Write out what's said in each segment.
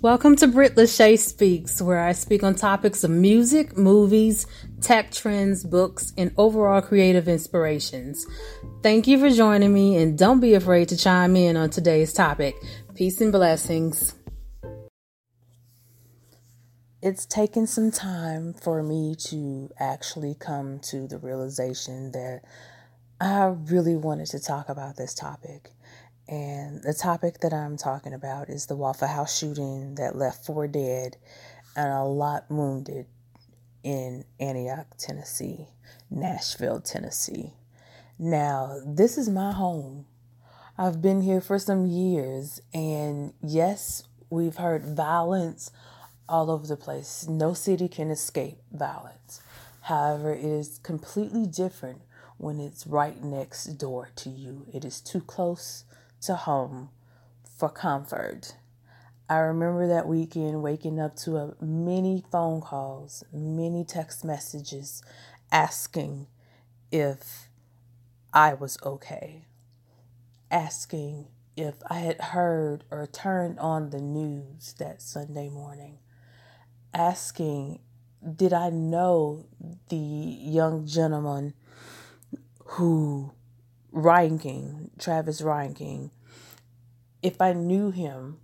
Welcome to Britt Lashea Speaks, where I speak on topics of music, movies, tech trends, books, and overall creative inspirations. Thank you for joining me, and don't be afraid to chime in on today's topic. Peace and blessings. It's taken some time for me to actually come to the realization that I really wanted to talk about this topic. And the topic that I'm talking about is the Waffle House shooting that left four dead and a lot wounded in Antioch, Tennessee, Nashville, Tennessee. Now, this is my home. I've been here for some years, and yes, we've heard violence all over the place. No city can escape violence. However, it is completely different when it's right next door to you. It is too close to home for comfort. I remember that weekend waking up to a many phone calls, many text messages asking if I was okay, asking if I had heard or turned on the news that Sunday morning, asking did I know the young gentleman who Reinking, Travis Reinking, if I knew him,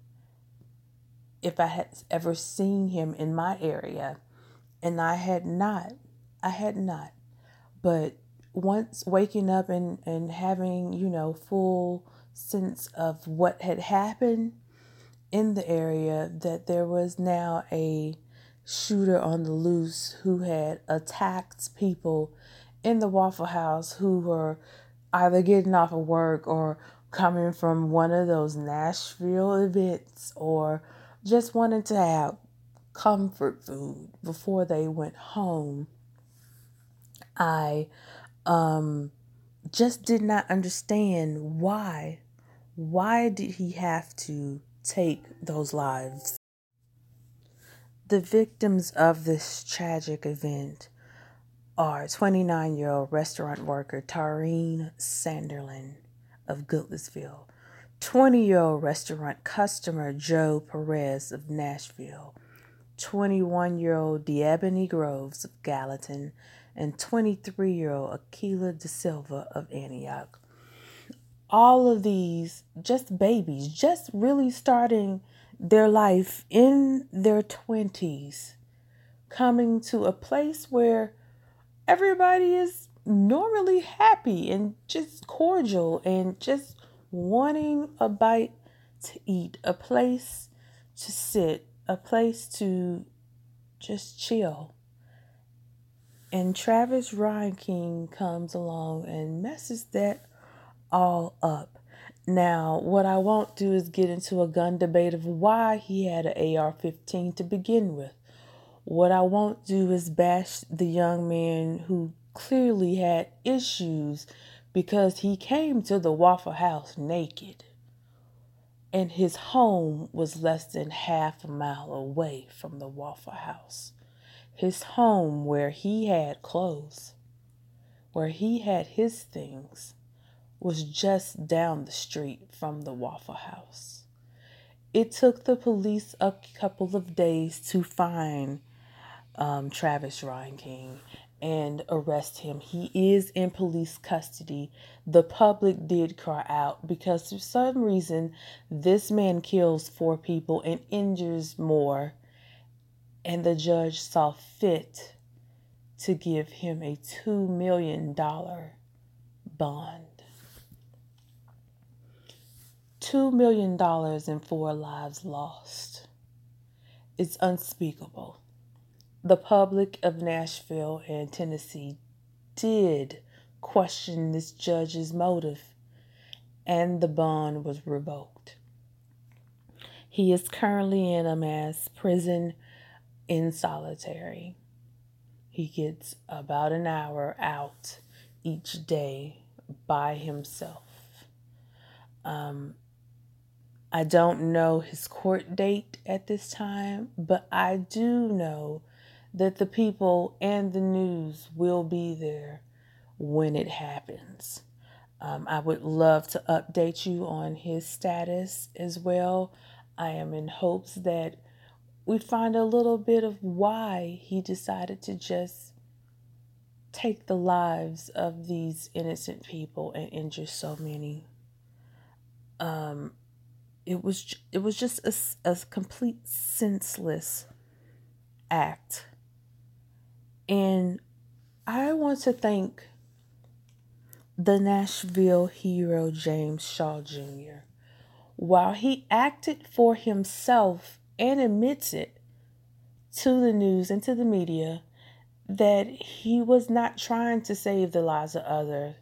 if I had ever seen him in my area, and I had not, I had not. But once waking up and, and having, you know, full sense of what had happened in the area, that there was now a shooter on the loose who had attacked people in the Waffle House who were either getting off of work or coming from one of those Nashville events or just wanted to have comfort food before they went home. I um, just did not understand why. Why did he have to take those lives? The victims of this tragic event are 29 year old restaurant worker Taurean Sanderlin of Goodlettsville, 20 year old restaurant customer Joe Perez of Nashville, 21 year old DeEbony Groves of Gallatin, and 23 year old Akilah DaSilva of Antioch. All of these just babies, just really starting their life in their 20s, coming to a place where everybody is normally happy and just cordial and just wanting a bite to eat, a place to sit, a place to just chill. And Travis Reinking comes along and messes that all up. Now, what I won't do is get into a gun debate of why he had an AR 15 to begin with. What I won't do is bash the young man who clearly had issues because he came to the Waffle House naked. And his home was less than half a mile away from the Waffle House. His home, where he had clothes, where he had his things, was just down the street from the Waffle House. It took the police a couple of days to find um, Travis King and arrest him. He is in police custody. The public did cry out because for some reason this man kills four people and injures more, and the judge saw fit to give him a $2 million bond. $2 million and four lives lost. It's unspeakable the public of Nashville and Tennessee did question this judge's motive, and the bond was revoked. He is currently in a mass prison in solitary. He gets about an hour out each day by himself. Um, I don't know his court date at this time, but I do know that the people and the news will be there when it happens. Um, I would love to update you on his status as well. I am in hopes that we find a little bit of why he decided to just take the lives of these innocent people and injure so many. Um, it was it was just a, a complete senseless act, and I want to thank the Nashville hero James Shaw Jr. While he acted for himself and admits it to the news and to the media that he was not trying to save the lives of others.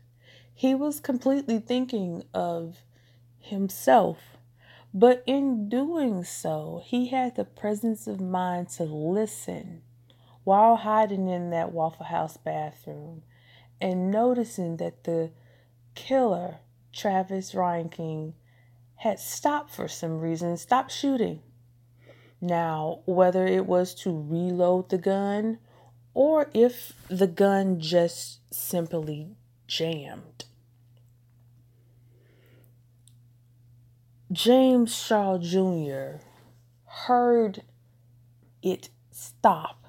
He was completely thinking of himself. But in doing so, he had the presence of mind to listen while hiding in that Waffle House bathroom and noticing that the killer, Travis Reinking, had stopped for some reason, stopped shooting. Now, whether it was to reload the gun or if the gun just simply jammed. James Shaw Jr. heard it stop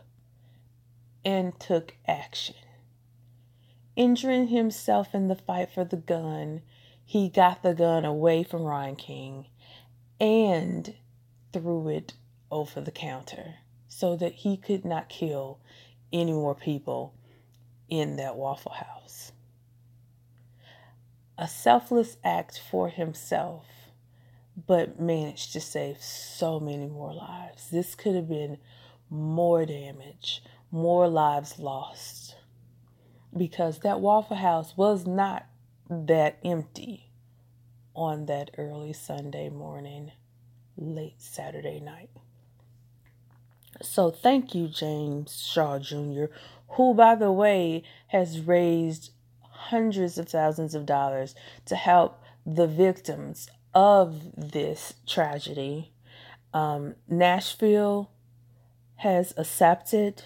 and took action. Injuring himself in the fight for the gun, he got the gun away from Reinking and threw it over the counter so that he could not kill any more people in that Waffle House. A selfless act for himself, but managed to save so many more lives. This could have been more damage, more lives lost. Because that Waffle House was not that empty on that early Sunday morning, late Saturday night. So thank you, James Shaw Jr., who, by the way, has raised hundreds of thousands of dollars to help the victims of this tragedy. Um, Nashville has accepted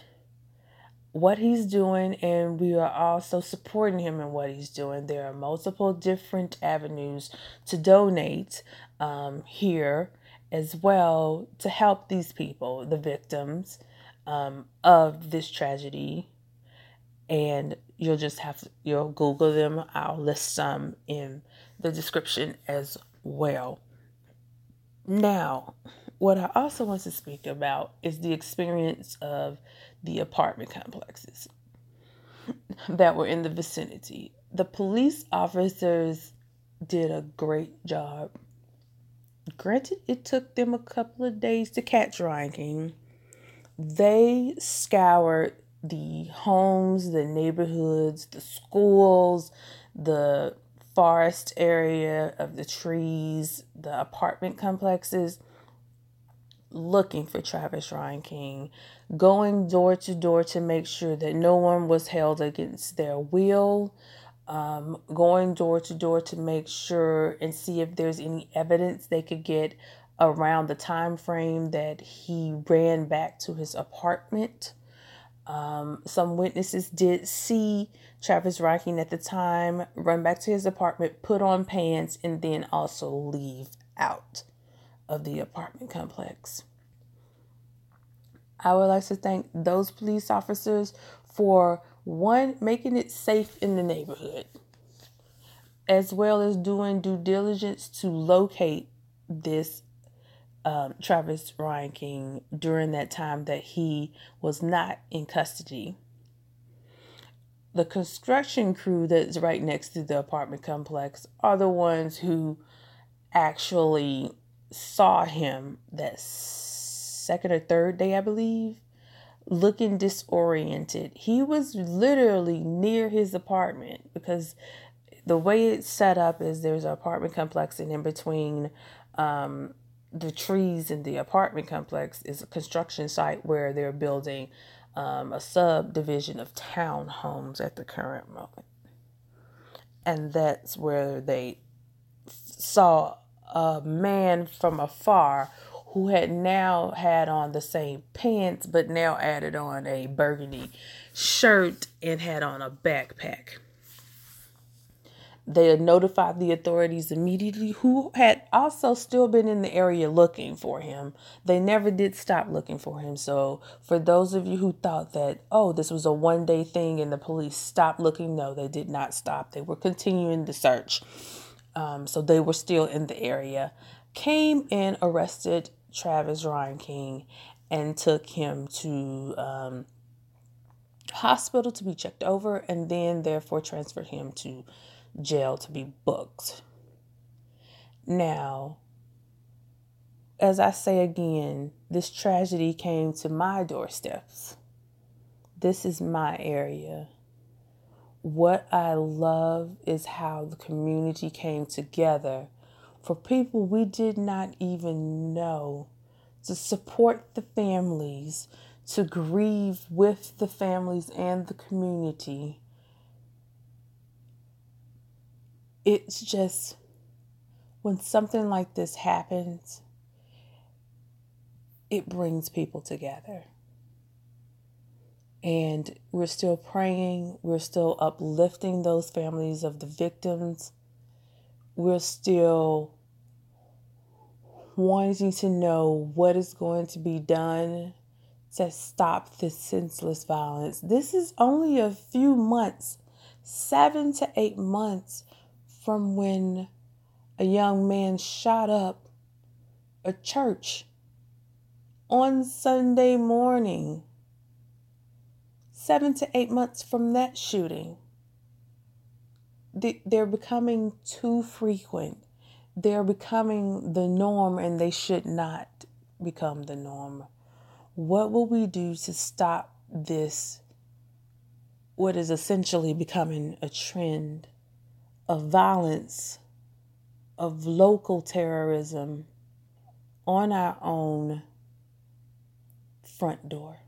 what he's doing, and we are also supporting him in what he's doing. There are multiple different avenues to donate um, here as well to help these people, the victims um, of this tragedy. And you'll just have to, you'll Google them. I'll list some in the description as well. Now, what I also want to speak about is the experience of the apartment complexes that were in the vicinity. The police officers did a great job Granted, it took them a couple of days to catch Reinking. They scoured the homes, the neighborhoods, the schools, the forest area of the trees, the apartment complexes, looking for Travis Reinking, going door to door to make sure that no one was held against their will um, going door to door to make sure and see if there's any evidence they could get around the time frame that he ran back to his apartment. Um, some witnesses did see Travis Reinking at the time run back to his apartment, put on pants, and then also leave out of the apartment complex. I would like to thank those police officers for one, making it safe in the neighborhood, as well as doing due diligence to locate this um, Travis Reinking during that time that he was not in custody. The construction crew that's right next to the apartment complex are the ones who actually saw him that second or third day, I believe, looking disoriented. He was literally near his apartment because the way it's set up is there's an apartment complex, and in between um, the trees in the apartment complex is a construction site where they're building um, a subdivision of townhomes at the current moment. And that's where they saw a man from afar who had now had on the same pants but now added on a burgundy shirt and had on a backpack. they notified the authorities immediately, who had also still been in the area looking for him. They never did stop looking for him. So, for those of you who thought that, oh, this was a one day thing and the police stopped looking, no, they did not stop. They were continuing the search. Um, so, they were still in the area. Came and arrested Travis Reinking and took him to um, hospital to be checked over and then, therefore, transferred him to jail to be booked. Now, as I say again, this tragedy came to my doorsteps. This is my area. What I love is how the community came together for people we did not even know to support the families, to grieve with the families and the community it's just when something like this happens, it brings people together. And we're still praying, we're still uplifting those families of the victims. We're still wanting to know what is going to be done to stop this senseless violence. This is only a few months, seven to eight months from when a young man shot up a church on Sunday morning. Seven to eight months from that shooting. They're becoming too frequent. They're becoming the norm, and they should not become the norm. What will we do to stop this, what is essentially becoming a trend? of violence, of local terrorism on our own front door,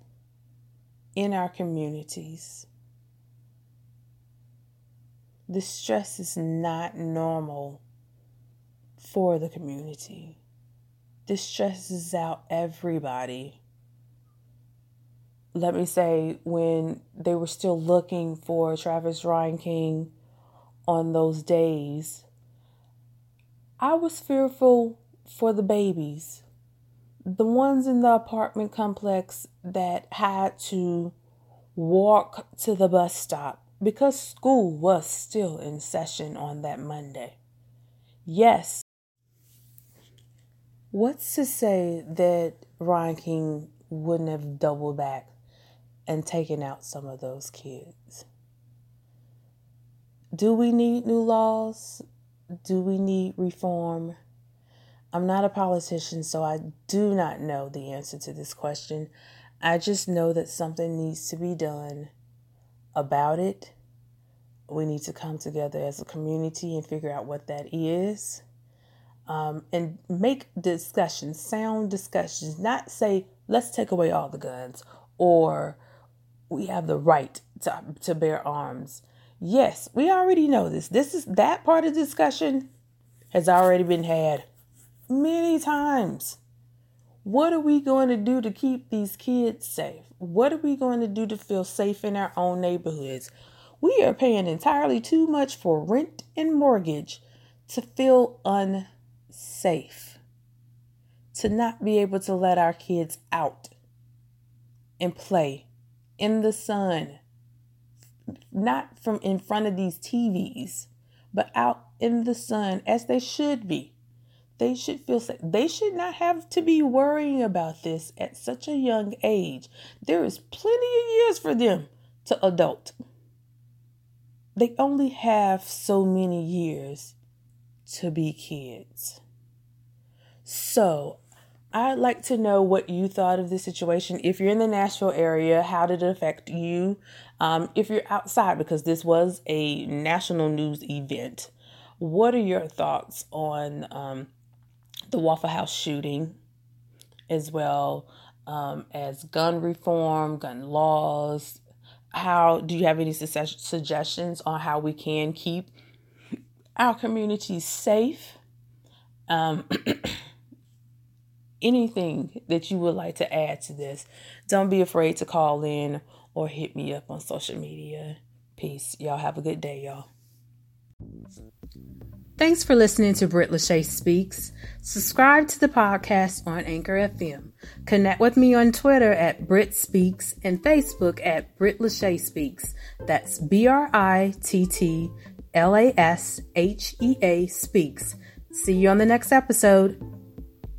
in our communities. The stress is not normal for the community. This stresses out everybody. Let me say, when they were still looking for Travis Reinking on those days, I was fearful for the babies, the ones in the apartment complex that had to walk to the bus stop because school was still in session on that Monday. Yes. What's to say that Reinking wouldn't have doubled back and taken out some of those kids? Do we need new laws? Do we need reform? I'm not a politician, so I do not know the answer to this question. I just know that something needs to be done about it. We need to come together as a community and figure out what that is. Um, and make discussions, sound discussions, not say, let's take away all the guns or we have the right to, to bear arms. Yes, we already know this. This is that part of discussion has already been had many times. What are we going to do to keep these kids safe? What are we going to do to feel safe in our own neighborhoods? We are paying entirely too much for rent and mortgage to feel unsafe, to not be able to let our kids out and play in the sun not from in front of these TVs, but out in the sun as they should be. They should feel safe. They should not have to be worrying about this at such a young age. There is plenty of years for them to adult. They only have so many years to be kids. So I'd like to know what you thought of this situation. If you're in the Nashville area, how did it affect you? Um, if you're outside, because this was a national news event, what are your thoughts on um, the Waffle House shooting, as well um, as gun reform, gun laws? How do you have any suggestions on how we can keep our communities safe? Um, anything that you would like to add to this, don't be afraid to call in or hit me up on social media. Peace. Y'all have a good day, y'all. Thanks for listening to Britt Lashea Speaks. Subscribe to the podcast on Anchor FM. Connect with me on Twitter at Britt Speaks and Facebook at Britt Lashea Speaks. That's B R I T T L A S H E A Speaks. See you on the next episode.